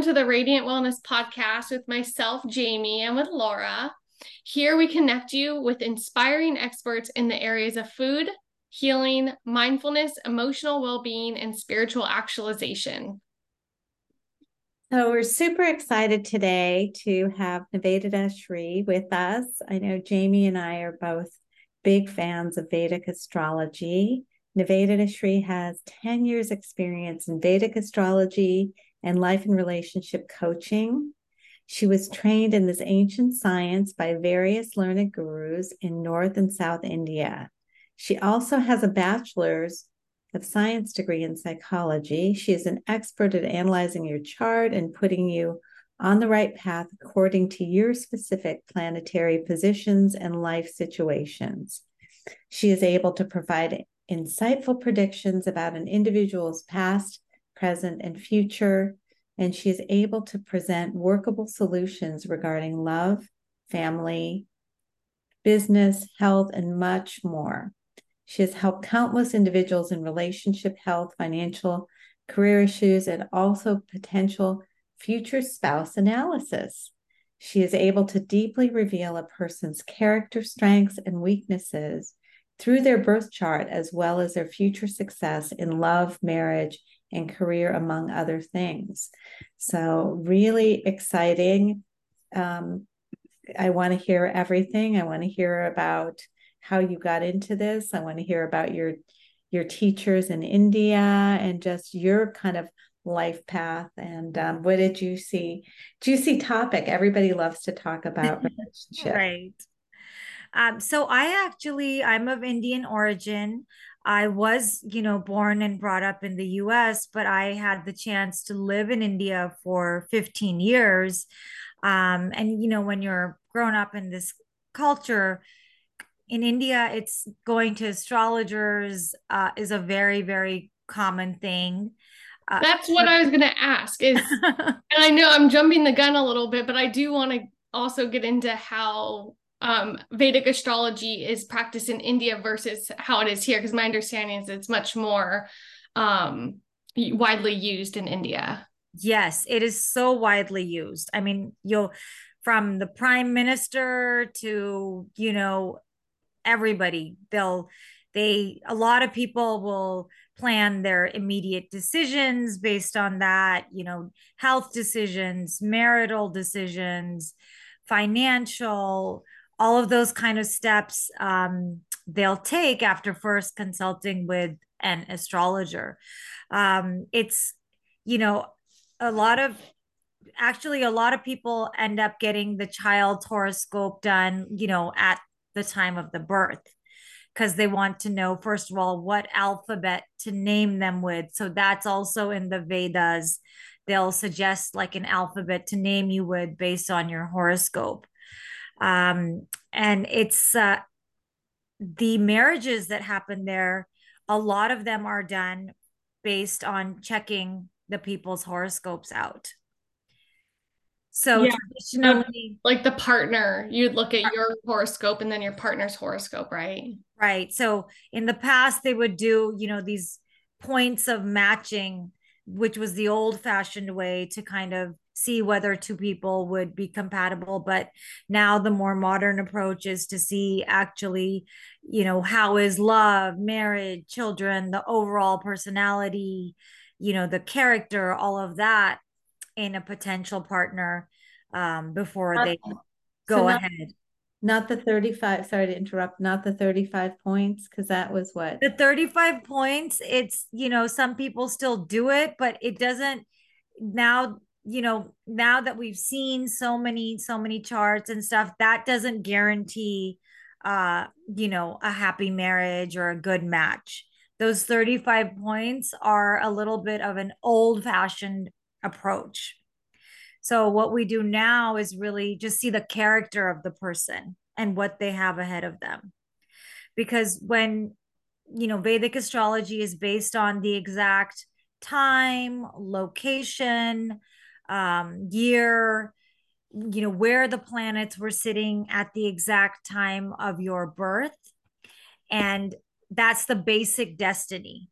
Welcome to the Radiant Wellness Podcast with myself, Jamie, and with Laura. Here we connect you with inspiring experts in the areas of food, healing, mindfulness, emotional well being, and spiritual actualization. So, we're super excited today to have Nivedita Shree with us. I know Jamie and I are both big fans of Vedic astrology. Nivedita Shree has 10 years' experience in Vedic astrology and life and relationship coaching. She was trained in this ancient science by various learned gurus in North and South India. She also has a bachelor's of science degree in psychology. She is an expert at analyzing your chart and putting you on the right path according to your specific planetary positions and life situations. She is able to provide insightful predictions about an individual's past, present, and future, and she is able to present workable solutions regarding love, family, business, health, and much more. She has helped countless individuals in relationship, health, financial, career issues, and also potential future spouse analysis. She is able to deeply reveal a person's character strengths and weaknesses through their birth chart, as well as their future success in love, marriage, and career, among other things. So, really exciting. Um, I want to hear everything. I want to hear about how you got into this. I want to hear about your your teachers in India and just your kind of life path. And um, what did you see? Juicy topic. Everybody loves to talk about relationship. right. Um, so I actually I'm of Indian origin. I was, you know, born and brought up in the US, but I had the chance to live in India for 15 years. Um, and, you know, when you're grown up in this culture, in India, it's going to astrologers uh, is a very, very common thing. Uh, That's what I was going to ask. Is and I know I'm jumping the gun a little bit, but I do want to also get into how um, Vedic astrology is practiced in India versus how it is here, because my understanding is it's much more um, widely used in India. Yes, it is so widely used. I mean, you'll from the prime minister to you know everybody they'll they a lot of people will plan their immediate decisions based on that you know health decisions marital decisions financial all of those kind of steps um, they'll take after first consulting with an astrologer. Um, it's you know a lot of actually a lot of people end up getting the child horoscope done you know at the time of the birth because they want to know first of all what alphabet to name them with. So that's also in the vedas. They'll suggest like an alphabet to name you with based on your horoscope um, and it's uh, the marriages that happen there a lot of them are done based on checking the people's horoscopes out so yeah. traditionally, like the partner, you'd look at your horoscope and then your partner's horoscope, right? Right. So in the past, they would do, you know, these points of matching, which was the old fashioned way to kind of see whether two people would be compatible. But now the more modern approach is to see actually, you know, how is love, marriage, children, the overall personality, you know, the character, all of that in a potential partner um, before they go so not, ahead. Not the 35, sorry to interrupt, not the 35 points, because that was what? The 35 points, it's, you know, some people still do it, but it doesn't now, you know, now that we've seen so many, so many charts and stuff, that doesn't guarantee, uh, you know, a happy marriage or a good match. Those 35 points are a little bit of an old fashioned approach. So what we do now is really just see the character of the person and what they have ahead of them. Because when you know Vedic astrology is based on the exact time, location, um, year, you know, where the planets were sitting at the exact time of your birth. And that's the basic destiny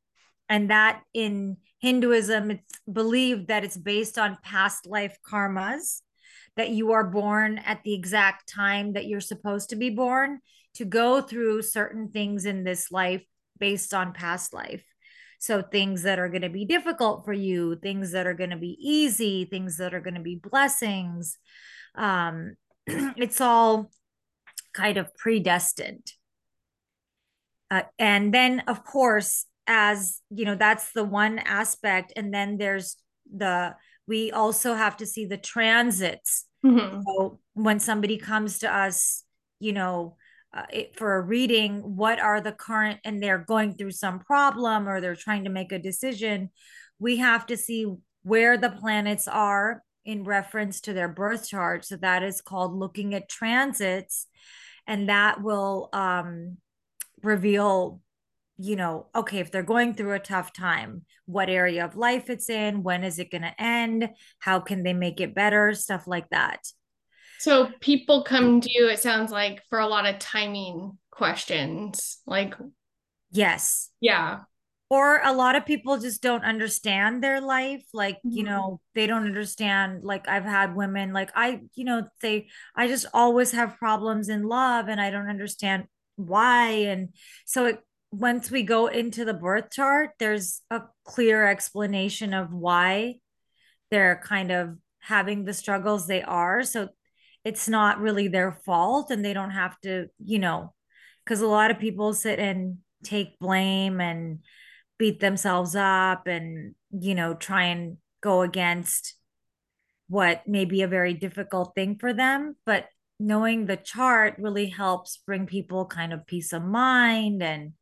and that in Hinduism, it's believed that it's based on past life karmas, that you are born at the exact time that you're supposed to be born to go through certain things in this life based on past life. So, things that are going to be difficult for you, things that are going to be easy, things that are going to be blessings. Um, it's all kind of predestined. Uh, and then, of course, as you know, that's the one aspect. And then there's the, we also have to see the transits. Mm-hmm. So when somebody comes to us, you know, uh, it, for a reading, what are the current, and they're going through some problem or they're trying to make a decision, we have to see where the planets are in reference to their birth chart. So that is called looking at transits. And that will um, reveal you know, okay, if they're going through a tough time, what area of life it's in, when is it going to end, how can they make it better, stuff like that. So people come to you, it sounds like, for a lot of timing questions. Like, yes. Yeah. Or a lot of people just don't understand their life. Like, mm-hmm. you know, they don't understand. Like, I've had women, like, I, you know, they, I just always have problems in love and I don't understand why. And so it once we go into the birth chart, there's a clear explanation of why they're kind of having the struggles they are. So it's not really their fault and they don't have to, you know, because a lot of people sit and take blame and beat themselves up and, you know, try and go against what may be a very difficult thing for them. But knowing the chart really helps bring people kind of peace of mind and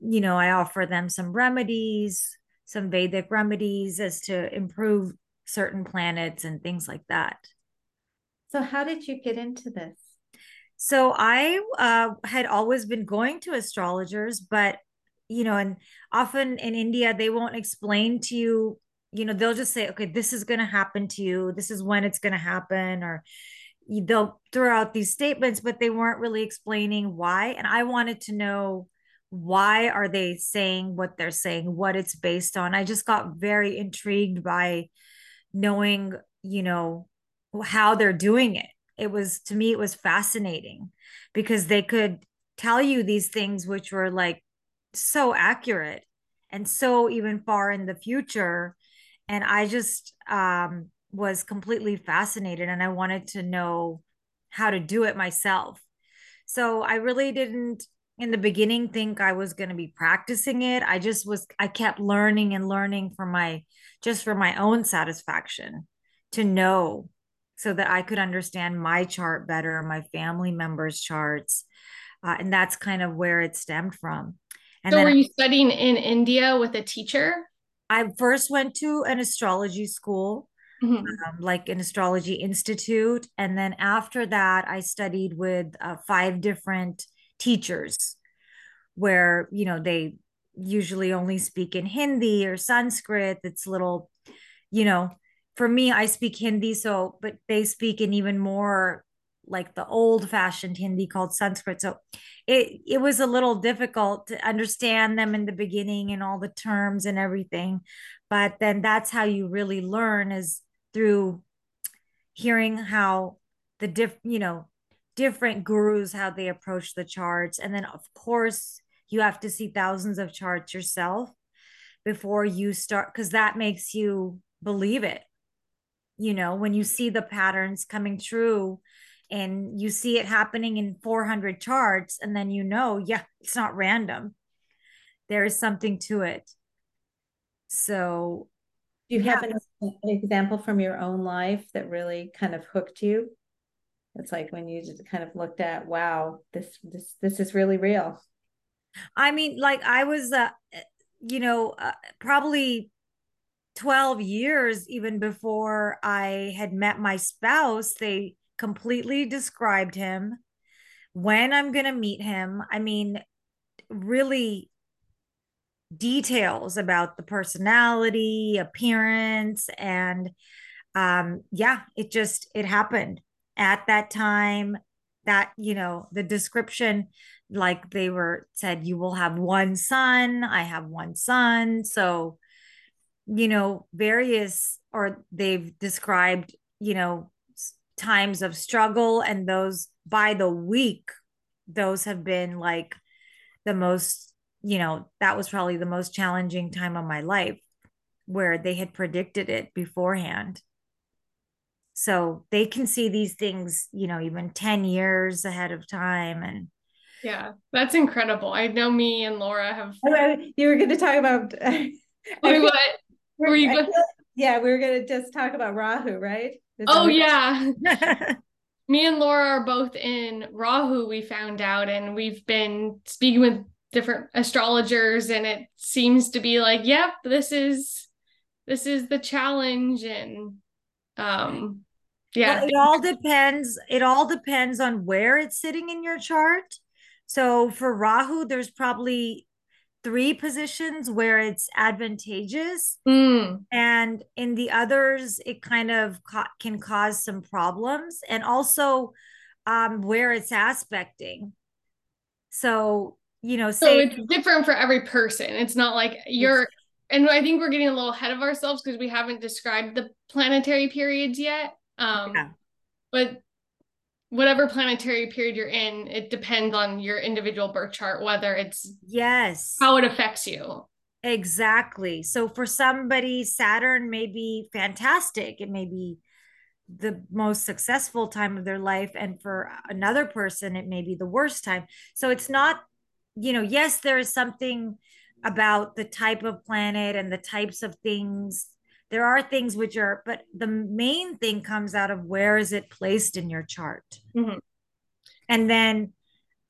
you know, I offer them some remedies, some Vedic remedies as to improve certain planets and things like that. So, how did you get into this? So, I uh, had always been going to astrologers, but you know, and often in India, they won't explain to you, you know, they'll just say, okay, this is going to happen to you. This is when it's going to happen. Or they'll throw out these statements, but they weren't really explaining why. And I wanted to know why are they saying what they're saying what it's based on i just got very intrigued by knowing you know how they're doing it. It was to me it was fascinating because they could tell you these things which were like so accurate and so even far in the future. And i just um was completely fascinated and i wanted to know how to do it myself. So i really didn't in the beginning think I was going to be practicing it. I just was, I kept learning and learning for my, just for my own satisfaction to know so that I could understand my chart better, my family members' charts. Uh, and that's kind of where it stemmed from. And so, were you studying in India with a teacher? I first went to an astrology school, mm-hmm. um, like an astrology institute. And then after that, I studied with uh, five different teachers where you know they usually only speak in hindi or sanskrit it's little you know for me i speak hindi so but they speak in even more like the old fashioned hindi called sanskrit. So it it was a little difficult to understand them in the beginning and all the terms and everything but then that's how you really learn is through hearing how the diff you know different gurus how they approach the charts. And then of course you have to see thousands of charts yourself before you start because that makes you believe it you know when you see the patterns coming true and you see it happening in 400 charts and then you know yeah it's not random. There is something to it. So do you have an example from your own life that really kind of hooked you? It's like when you just kind of looked at wow this this this is really real. I mean like i was uh you know uh, probably 12 years even before i had met my spouse they completely described him. When i'm going to meet him i mean really details about the personality appearance and um yeah it just it happened. At that time that you know the description like they were said you will have one son i have one son. So you know various or they've described you know times of struggle and those by the week those have been like the most you know that was probably the most challenging time of my life where they had predicted it beforehand. So they can see these things you know even 10 years ahead of time and yeah that's incredible. I know me and laura have you were going to talk about Wait, what were you go- yeah we were going to just talk about rahu right? Is oh yeah. Me and laura are both in rahu we found out and we've been speaking with different astrologers and it seems to be like yep this is this is the challenge and um yeah. Well, it all depends it all depends on where it's sitting in your chart. So for rahu there's probably three positions where it's advantageous mm. and in the others it kind of ca- can cause some problems and also um where it's aspecting so you know say, so it's different for every person it's not like you're and I think we're getting a little ahead of ourselves because we haven't described the planetary periods yet. Um, yeah. But whatever planetary period you're in, it depends on your individual birth chart, whether it's yes how it affects you. Exactly. So for somebody, Saturn may be fantastic. It may be the most successful time of their life. And for another person, it may be the worst time. So it's not, you know, yes, there is something about the type of planet and the types of things there are things which are but the main thing comes out of where is it placed in your chart. Mm-hmm. and then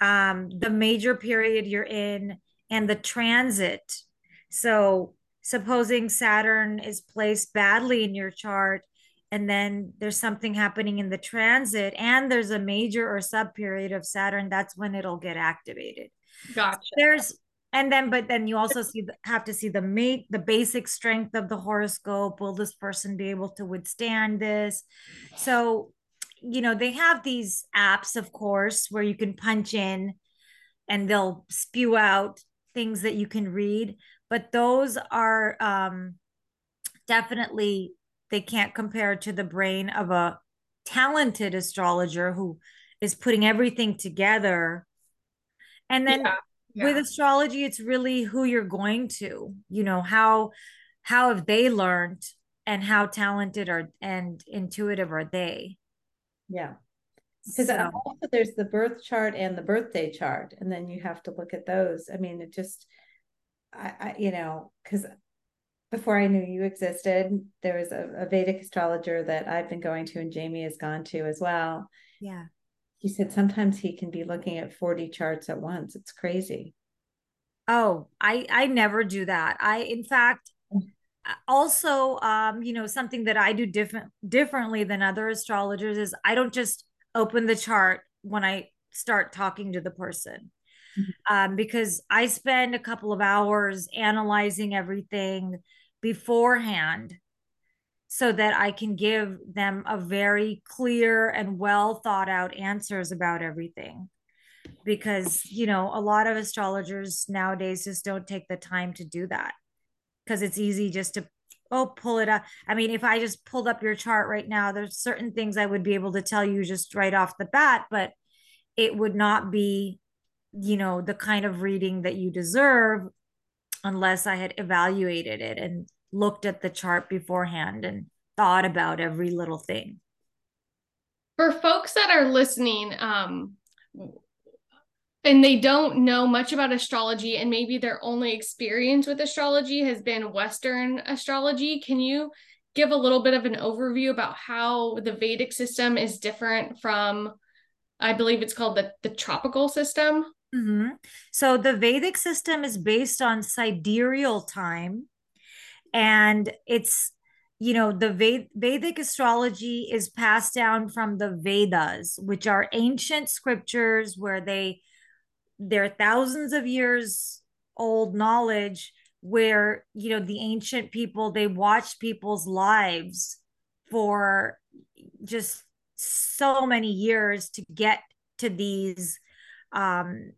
um, the major period you're in and the transit. So supposing saturn is placed badly in your chart and then there's something happening in the transit and there's a major or sub period of saturn that's when it'll get activated. Gotcha. There's and then but then you also see have to see the mate the basic strength of the horoscope. Will this person be able to withstand this? So you know they have these apps of course where you can punch in and they'll spew out things that you can read. But those are um definitely they can't compare to the brain of a talented astrologer who is putting everything together. And then yeah yeah. with astrology it's really who you're going to you know how how have they learned and how talented are and intuitive are they yeah because so. also there's the birth chart and the birthday chart and then you have to look at those i mean it just i, I you know because before i knew you existed there was a, a vedic astrologer that i've been going to and jamie has gone to as well yeah he said sometimes he can be looking at 40 charts at once. It's crazy. Oh, I I never do that. I in fact also um you know something that I do different differently than other astrologers is I don't just open the chart when I start talking to the person. Mm-hmm. Um, because I spend a couple of hours analyzing everything beforehand so that I can give them a very clear and well thought out answers about everything. Because, you know, a lot of astrologers nowadays just don't take the time to do that because it's easy just to, oh, pull it up. I mean, if I just pulled up your chart right now, there's certain things I would be able to tell you just right off the bat, but it would not be, you know, the kind of reading that you deserve unless I had evaluated it and looked at the chart beforehand and thought about every little thing. For folks that are listening, um, and they don't know much about astrology, and maybe their only experience with astrology has been Western astrology, can you give a little bit of an overview about how the Vedic system is different from, I believe it's called the, the tropical system? Mm-hmm. So the Vedic system is based on sidereal time and it's you know the vedic astrology is passed down from the vedas which are ancient scriptures where they they're thousands of years old knowledge where you know the ancient people they watched people's lives for just so many years to get to these um,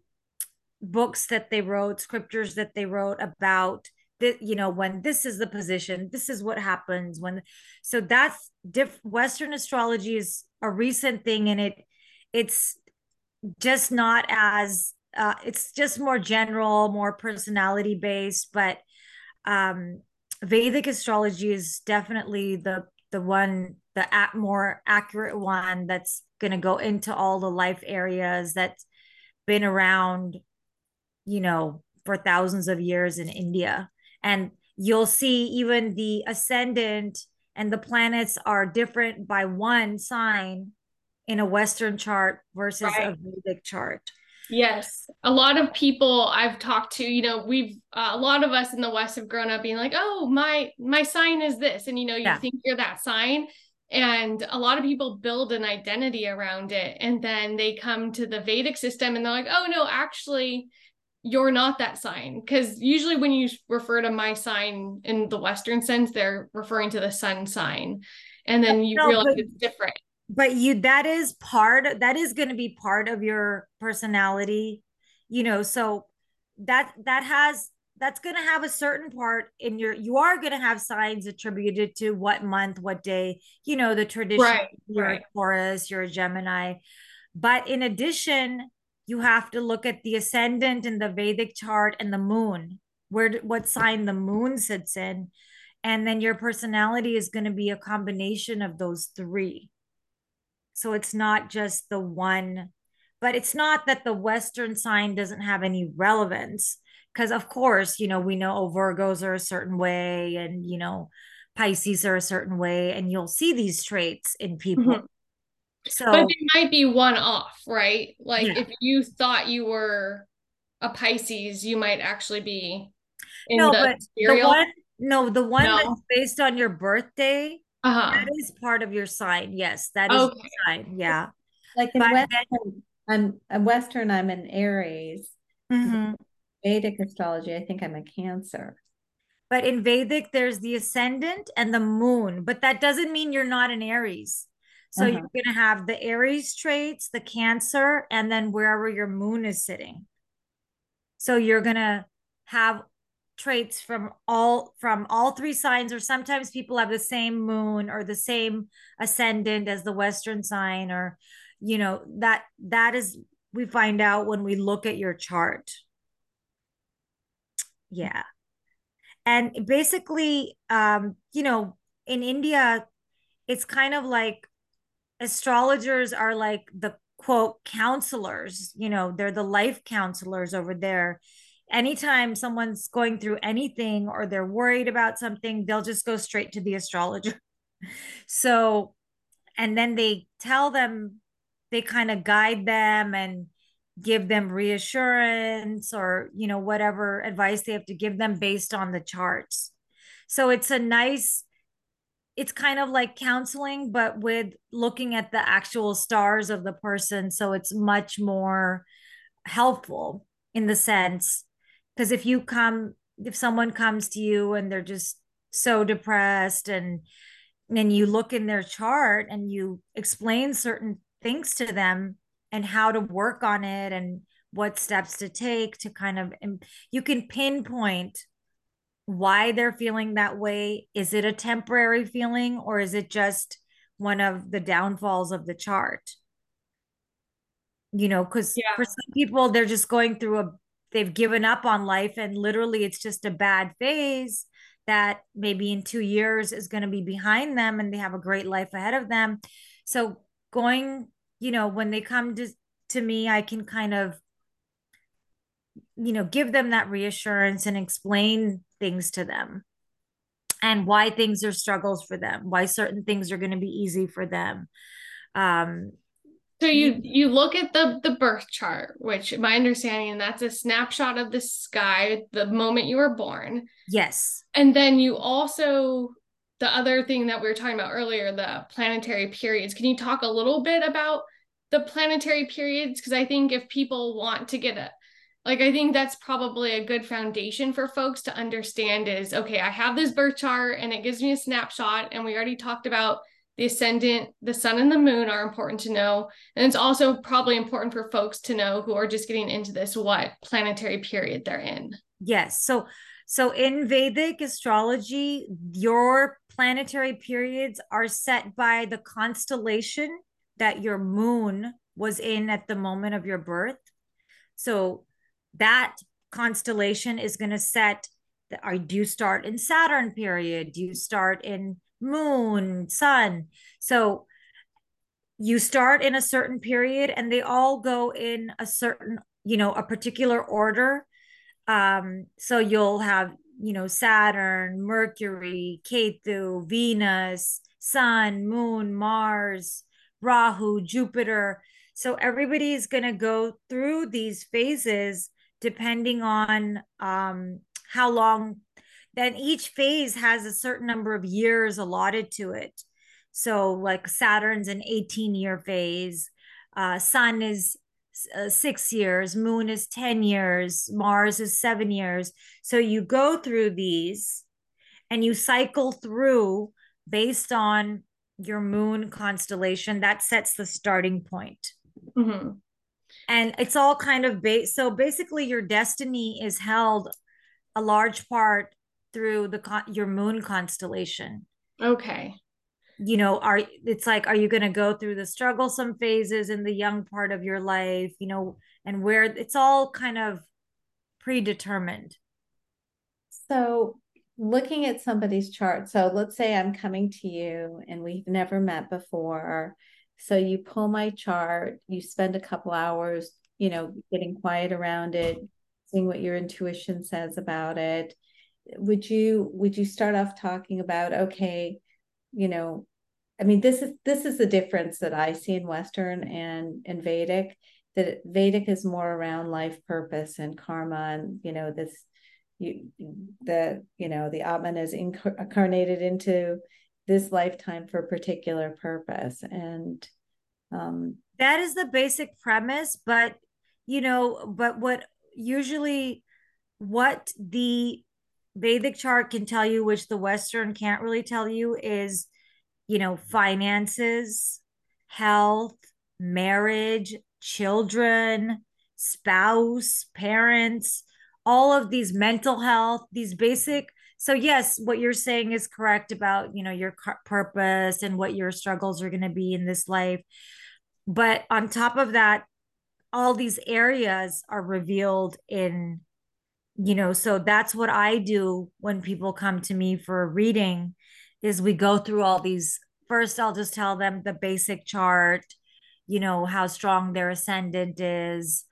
books that they wrote, scriptures that they wrote about that you know when this is the position this is what happens when so that's diff western astrology is a recent thing and it it's just not as uh, it's just more general more personality based but um vedic astrology is definitely the the one the at more accurate one that's going to go into all the life areas that's been around you know for thousands of years in india and you'll see even the ascendant and the planets are different by one sign in a western chart versus right. a vedic chart Yes. A lot of people I've talked to, you know, we've uh, a lot of us in the West have grown up being like, "Oh, my my sign is this." And you know, you yeah. think you're that sign, and a lot of people build an identity around it and then they come to the Vedic system and they're like, "Oh, no, actually you're not that sign." Cuz usually when you refer to my sign in the western sense, they're referring to the sun sign. And then you no, realize it's different but you that is part that is going to be part of your personality you know so that that has that's going to have a certain part in your you are going to have signs attributed to what month what day you know the tradition right, you're right. a taurus you're a gemini but in addition you have to look at the ascendant in the vedic chart and the moon where what sign the moon sits in and then your personality is going to be a combination of those three so it's not just the one, but it's not that the Western sign doesn't have any relevance. Because, of course, you know, we know oh, Virgos are a certain way and, you know, Pisces are a certain way, and you'll see these traits in people. Mm-hmm. So, but they might be one off, right? Like yeah. if you thought you were a Pisces, you might actually be no, the but the one, no, the one no. that's based on your birthday uh-huh. That is part of your sign. Yes, that is okay. sign. Yeah. Like in Western, I'm a Western. I'm an Aries. Mm-hmm. Vedic astrology. I think I'm a Cancer. But in Vedic, there's the ascendant and the moon. But that doesn't mean you're not an Aries. So uh-huh. you're going to have the Aries traits, the Cancer, and then wherever your moon is sitting. So you're going to have traits from all from all three signs or sometimes people have the same moon or the same ascendant as the western sign or you know that that is we find out when we look at your chart yeah and basically um you know in india it's kind of like astrologers are like the quote counselors you know they're the life counselors over there anytime someone's going through anything or they're worried about something, they'll just go straight to the astrologer. so, and then they tell them, they kind of guide them and give them reassurance or, you know, whatever advice they have to give them based on the charts. So it's a nice, it's kind of like counseling, but with looking at the actual stars of the person. So it's much more helpful in the sense because if you come if someone comes to you and they're just so depressed and then you look in their chart and you explain certain things to them and how to work on it and what steps to take to kind of you can pinpoint why they're feeling that way. Is it a temporary feeling or is it just one of the downfalls of the chart? You know because yeah. for some people they're just going through a they've given up on life and literally it's just a bad phase that maybe in 2 years is going to be behind them and they have a great life ahead of them. So going you know when they come to to me i can kind of you know give them that reassurance and explain things to them and why things are struggles for them why certain things are going to be easy for them um so you you look at the the birth chart, which my understanding that's a snapshot of the sky the moment you were born. Yes. And then you also the other thing that we were talking about earlier, the planetary periods. Can you talk a little bit about the planetary periods? Because I think if people want to get a like I think that's probably a good foundation for folks to understand is okay, I have this birth chart and it gives me a snapshot, and we already talked about the ascendant, the sun, and the moon are important to know. And it's also probably important for folks to know who are just getting into this what planetary period they're in. Yes. So so in Vedic astrology, your planetary periods are set by the constellation that your moon was in at the moment of your birth. So that constellation is going to set are do you start in Saturn period? Do you start in moon, sun? So you start in a certain period and they all go in a certain, you know, a particular order. Um, so you'll have, you know, Saturn, Mercury, Ketu, Venus, Sun, Moon, Mars, Rahu, Jupiter. So everybody's going to go through these phases depending on um, how long. Then each phase has a certain number of years allotted to it. So, like Saturn's an 18 year phase, uh, Sun is uh, six years, Moon is 10 years, Mars is seven years. So, you go through these and you cycle through based on your moon constellation. That sets the starting point. Mm-hmm. And it's all kind of based. So basically, your destiny is held a large part through the con- your moon constellation. Okay. You know, are it's like, are you going to go through the strugglesome phases in the young part of your life? You know, and where it's all kind of predetermined. So looking at somebody's chart so let's say i'm coming to you and we've never met before so you pull my chart, you spend a couple hours, you know, getting quiet around it, seeing what your intuition says about it. Would you would you start off talking about okay, you know, I mean this is this is the difference that I see in Western and and Vedic that Vedic is more around life purpose and karma and you know this you the you know the Atman is incarnated into this lifetime for a particular purpose. And um that is the basic premise but you know but what usually what the vedic chart can tell you which the western can't really tell you is you know finances health marriage children spouse parents all of these mental health these basic so yes what you're saying is correct about you know your purpose and what your struggles are going to be in this life. But on top of that all these areas are revealed in you know so that's what i do when people come to me for a reading is we go through all these first i'll just tell them the basic chart you know how strong their ascendant is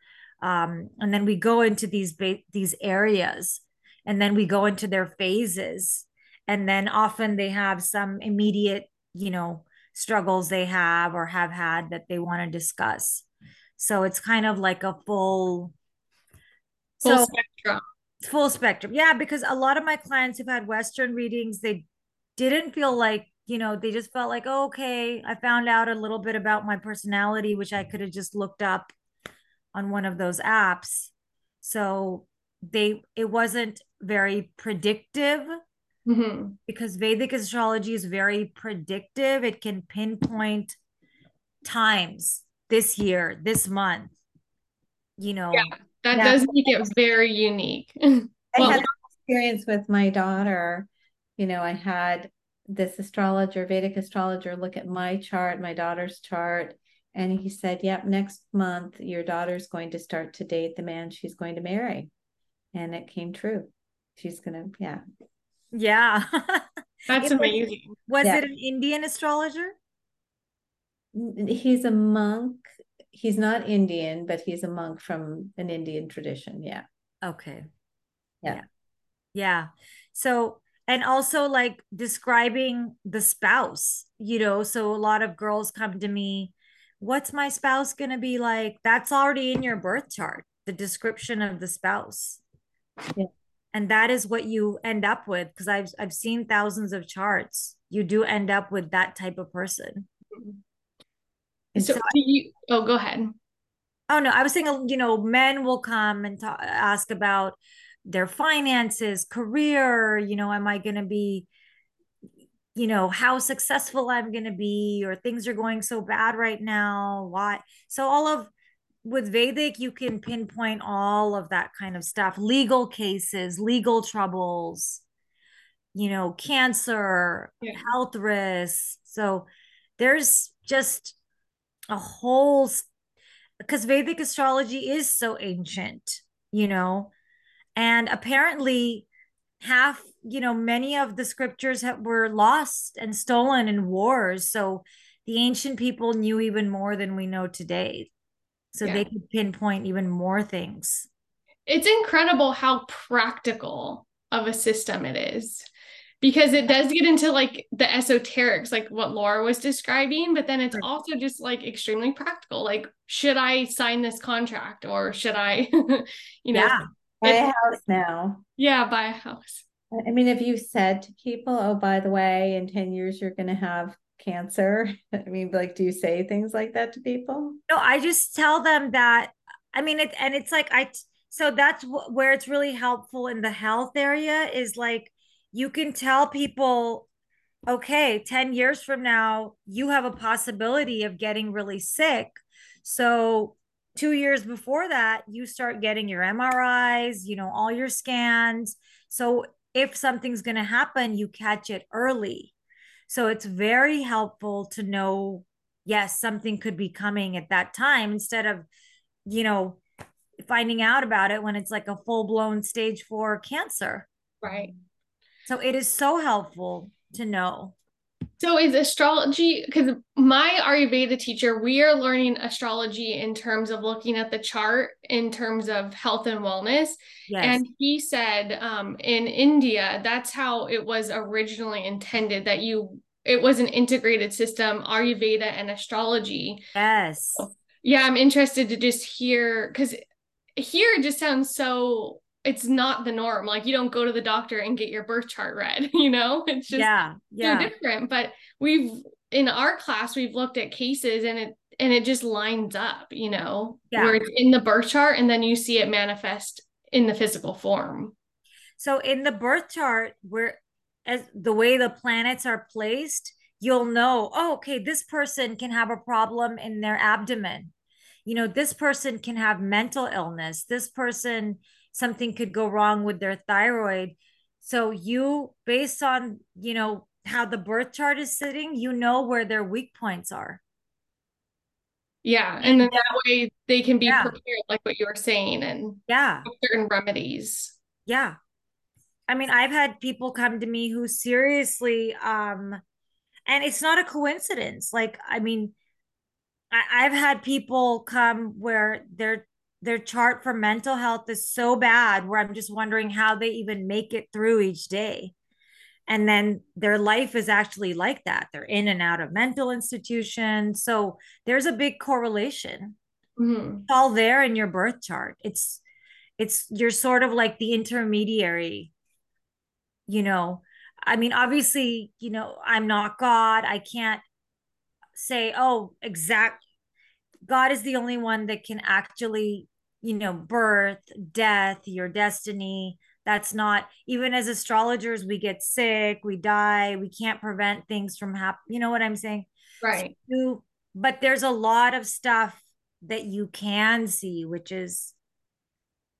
um, and then we go into these ba- these areas and then we go into their phases. And then often they have some immediate you know struggles they have or have had that they want to discuss. So it's kind of like a full full so, spectrum. Full spectrum. Yeah because a lot of my clients who've had western readings they didn't feel like you know they just felt like oh, okay i found out a little bit about my personality which i could have just looked up on one of those apps. So they it wasn't very predictive mm-hmm. because Vedic astrology is very predictive. It can pinpoint times this year, this month. You know, yeah, that yeah. does make it very unique. I well, had experience with my daughter. You know, I had this astrologer, Vedic astrologer, look at my chart, my daughter's chart, and he said, Yep, next month your daughter's going to start to date the man she's going to marry and it came true. She's gonna, yeah. Yeah. That's it amazing. Was, was yeah. it an Indian astrologer? He's a monk. He's not Indian, but he's a monk from an Indian tradition. Yeah. Okay. Yeah. Yeah. yeah. So, and also like describing the spouse, you know, so a lot of girls come to me, what's my spouse going to be like? That's already in your birth chart, the description of the spouse. Yeah. And that is what you end up with because I've I've seen thousands of charts. You do end up with that type of person. So, so you oh go ahead. Oh no, I was saying you know, men will come and talk, ask about their finances, career, you know, am I going to be you know, how successful I'm going to be, or things are going so bad right now. Why? So, all of with Vedic, you can pinpoint all of that kind of stuff legal cases, legal troubles, you know, cancer, yeah. health risks. So, there's just a whole because Vedic astrology is so ancient, you know, and apparently half you know many of the scriptures have, were lost and stolen in wars so the ancient people knew even more than we know today so yeah. they could pinpoint even more things it's incredible how practical of a system it is because it does get into like the esoterics like what laura was describing but then it's also just like extremely practical like should i sign this contract or should i you know yeah. buy a house now yeah buy a house I mean, if you said to people, oh, by the way, in 10 years, you're going to have cancer, I mean, like, do you say things like that to people? No, I just tell them that, I mean, it, and it's like, I, so that's where it's really helpful in the health area is like, you can tell people, okay, 10 years from now, you have a possibility of getting really sick. So, two years before that, you start getting your MRIs, you know, all your scans. So if something's going to happen, you catch it early. So it's very helpful to know, yes, something could be coming at that time instead of, you know, finding out about it when it's like a full blown stage four cancer. Right. So it is so helpful to know. So is astrology because my Ayurveda teacher, we are learning astrology in terms of looking at the chart in terms of health and wellness. Yes. And he said um, in India, that's how it was originally intended that you it was an integrated system, Ayurveda and astrology. Yes. Yeah, I'm interested to just hear because here it just sounds so it's not the norm. Like you don't go to the doctor and get your birth chart read, you know? It's just yeah, yeah. so different. But we've in our class we've looked at cases and it and it just lines up, you know, yeah. where it's in the birth chart and then you see it manifest in the physical form. So in the birth chart, where as the way the planets are placed, you'll know, oh, okay, this person can have a problem in their abdomen. You know, this person can have mental illness. This person something could go wrong with their thyroid. So you, based on, you know, how the birth chart is sitting, you know where their weak points are. Yeah. And then that way they can be yeah. prepared, like what you were saying, and yeah, certain remedies. Yeah. I mean, I've had people come to me who seriously, um, and it's not a coincidence. Like, I mean, I, I've had people come where they're their chart for mental health is so bad where I'm just wondering how they even make it through each day. And then their life is actually like that. They're in and out of mental institutions. So there's a big correlation. Mm-hmm. It's all there in your birth chart. It's it's you're sort of like the intermediary, you know. I mean, obviously, you know, I'm not God. I can't say, oh, exact God is the only one that can actually you know, birth, death, your destiny. That's not even as astrologers, we get sick, we die, we can't prevent things from happening. You know what I'm saying? Right. So you, but there's a lot of stuff that you can see, which is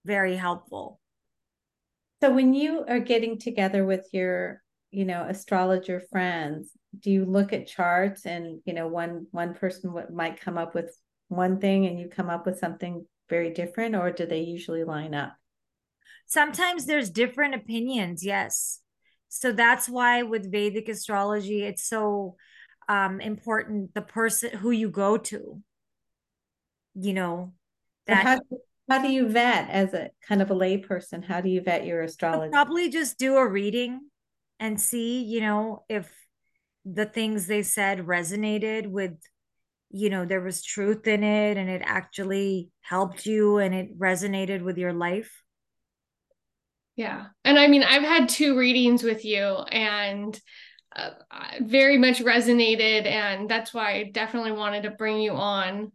very helpful. So when you are getting together with your, you know, astrologer friends, do you look at charts and, you know, one one person might come up with one thing and you come up with something very different or do they usually line up? Sometimes there's different opinions, yes. So that's why with Vedic astrology, it's so um, important the person who you go to. You know, that how, how do you vet as a kind of a layperson? How do you vet your astrology? Probably just do a reading and see, you know, if the things they said resonated with you know there was truth in it and it actually helped you and it resonated with your life yeah and i mean i've had two readings with you and uh, very much resonated and that's why i definitely wanted to bring you on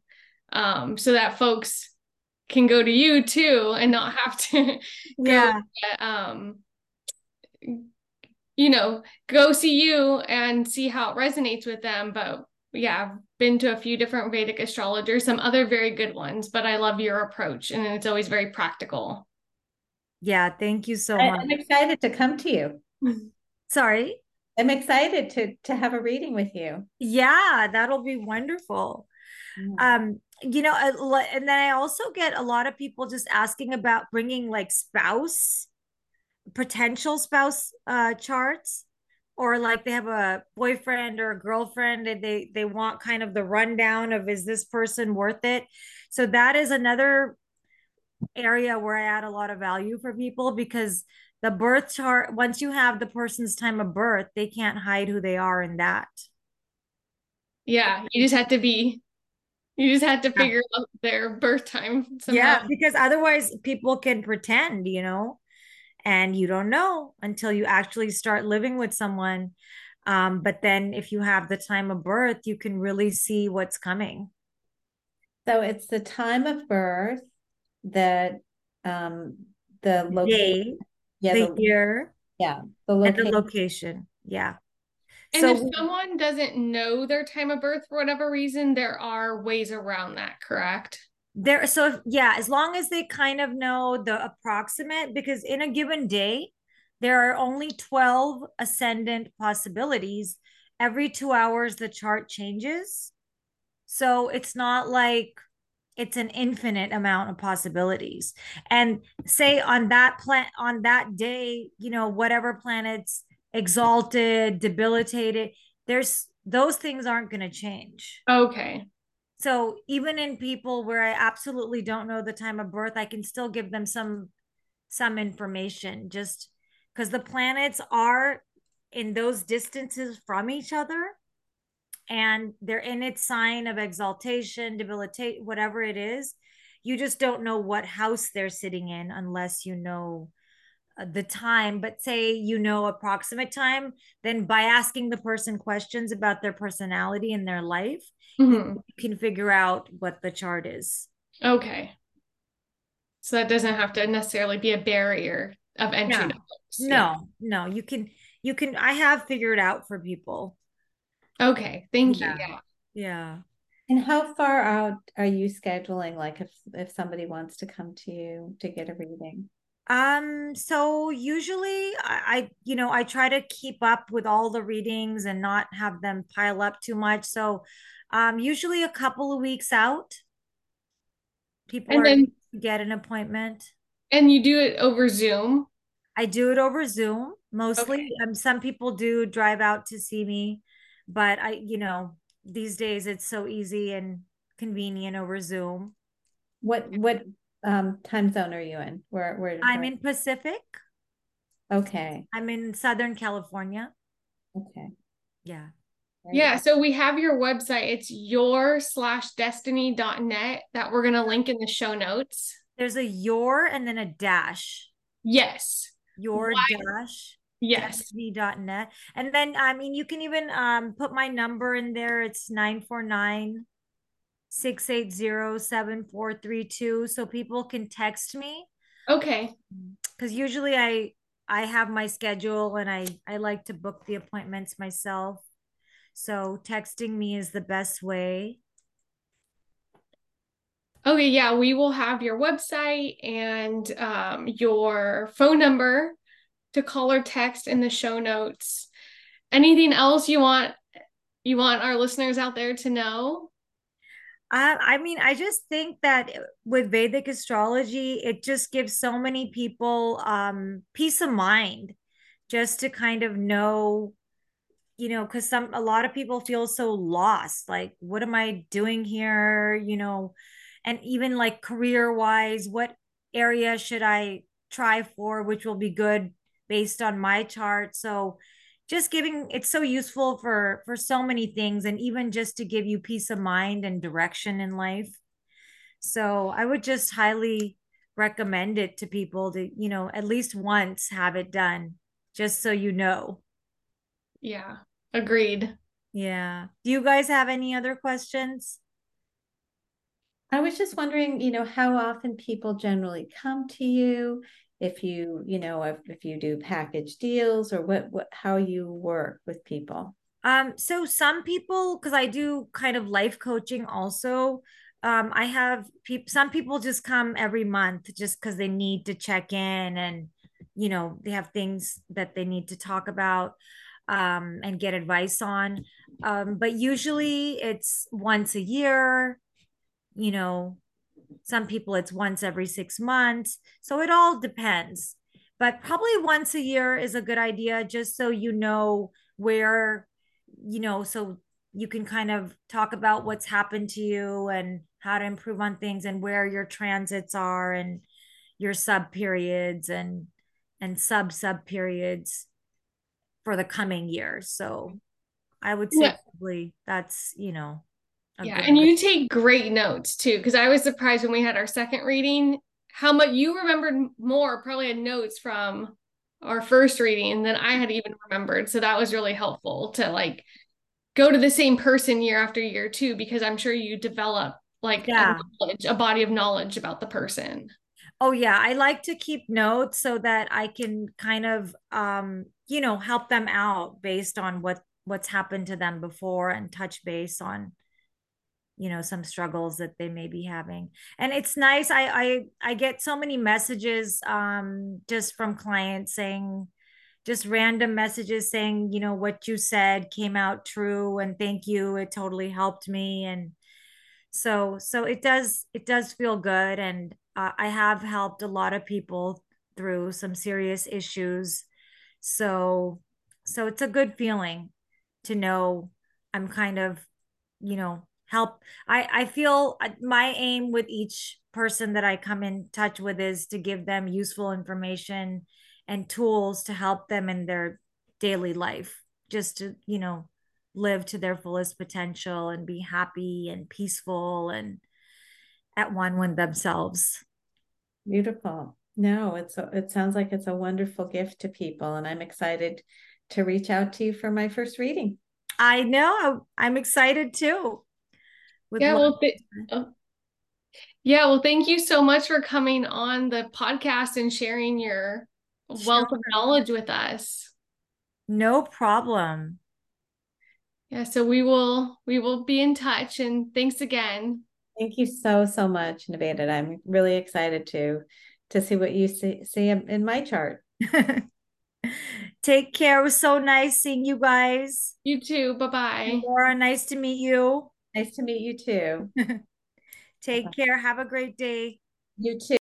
um, so that folks can go to you too and not have to yeah to, um you know, go see you and see how it resonates with them. But yeah, I've been to a few different Vedic astrologers, some other very good ones, but I love your approach and it's always very practical. Yeah, thank you so I, much. I'm excited to come to you. Sorry. I'm excited to to have a reading with you. Yeah, that'll be wonderful. Mm. Um, you know, and then I also get a lot of people just asking about bringing like spouse, potential spouse uh charts, or like they have a boyfriend or a girlfriend and they they want kind of the rundown of is this person worth it? So that is another area where I add a lot of value for people because the birth chart, once you have the person's time of birth, they can't hide who they are in that. Yeah, you just have to be, you just have to figure out their birth time. Somehow. Yeah, because otherwise people can pretend, you know, and you don't know until you actually start living with someone. Um, but then if you have the time of birth, you can really see what's coming. So it's the time of birth, the um the location, Day, yeah, the the, year, yeah, the and the location. location. Yeah. And so if someone doesn't know their time of birth for whatever reason, there are ways around that, correct? there so if, yeah as long as they kind of know the approximate because in a given day there are only 12 ascendant possibilities. Every two hours the chart changes. So it's not like it's an infinite amount of possibilities. And say on that plan on that day you know whatever planets exalted debilitated there's those things aren't going to change Okay. so even in people where I absolutely don't know the time of birth, I can still give them some some information just because the planets are in those distances from each other and they're in its sign of exaltation, debilitate, whatever it is. You just don't know what house they're sitting in unless you know the time but say you know approximate time then by asking the person questions about their personality and their life Mhm. you can figure out what the chart is. Okay. So that doesn't have to necessarily be a barrier of entry. No. No, no, you can you can I have figured out for people. Okay. Thank Yeah. you. Yeah. Yeah. And how far out are you scheduling? Like if if somebody wants to come to you to get a reading? Um so usually I, I you know I try to keep up with all the readings and not have them pile up too much. So um usually a couple of weeks out people And are then get an appointment. and you do it over Zoom. I do it over Zoom mostly. Okay. Um, some people do drive out to see me, but I, you know, these days it's so easy and convenient over Zoom. What what um time zone are you in? Where where I'm where- in Pacific. Okay. I'm in Southern California. Okay. Yeah. Yeah, so we have your website. It's your slash destiny dot net that we're gonna link in the show notes. There's a your and then a dash. Yes. Your Why- dash Yes. dot net And then I mean you can even um put my number in there. It's 949 680 7432 so people can text me Okay. because usually I I have my schedule and I I like to book the appointments myself. So texting me is the best way. Okay, yeah, we will have your website and um, your phone number to call or text in the show notes. Anything else you want you want our listeners out there to know? I mean I just think that with Vedic astrology it just gives so many people um peace of mind just to kind of know you know cuz some a lot of people feel so lost like what am I doing here you know? And even like career wise what area should I try for which will be good based on my chart? So just giving it's so useful for for so many things and even just to give you peace of mind and direction in life. So i would just highly recommend it to people to you know at least once have it done just so you know. Yeah, agreed. yeah. Do you guys have any other questions? I was just wondering, you know, how often people generally come to you if you you know if, if you do package deals or what what how you work with people? Um so some people because i do kind of life coaching also um i have people some people just come every month just because they need to check in and you know they have things that they need to talk about um and get advice on. Um but usually it's once a year you know some people it's once every six months. So it all depends. But probably once a year is a good idea, just so you know where, you know, so you can kind of talk about what's happened to you and how to improve on things and where your transits are and your sub periods and and sub sub periods for the coming years. So I would say yeah. probably that's, you know, yeah, and you take great notes too, because I was surprised when we had our second reading how much you remembered more, probably had notes from our first reading than I had even remembered. So that was really helpful to like go to the same person year after year too, because I'm sure you develop like yeah. a, a body of knowledge about the person. Oh yeah, I like to keep notes so that I can kind of um, you know, help them out based on what what's happened to them before and touch base on you know some struggles that they may be having. And it's nice i i i get so many messages um just from clients saying just random messages saying you know what you said came out true and thank you it totally helped me. And so so it does it does feel good. And uh, i have helped a lot of people through some serious issues. So so it's a good feeling to know i'm kind of you know help. I i feel uh, my aim with each person that i come in touch with is to give them useful information and tools to help them in their daily life just to you know live to their fullest potential and be happy and peaceful and at one with themselves. Beautiful. No it's a, it sounds like it's a wonderful gift to people and i'm excited to reach out to you for my first reading. I know. I'm excited too yeah, well, th- oh. yeah, well, thank you so much for coming on the podcast and sharing your sure. wealth of knowledge with us. No problem. Yeah, so we will we will be in touch and thanks again. Thank you so so much, Nivedita. I'm really excited to to see what you see see in my chart. Take care. It was so nice seeing you guys. You too. Bye bye. Laura, nice to meet you. Nice to meet you too. Take care. Have a great day. You too.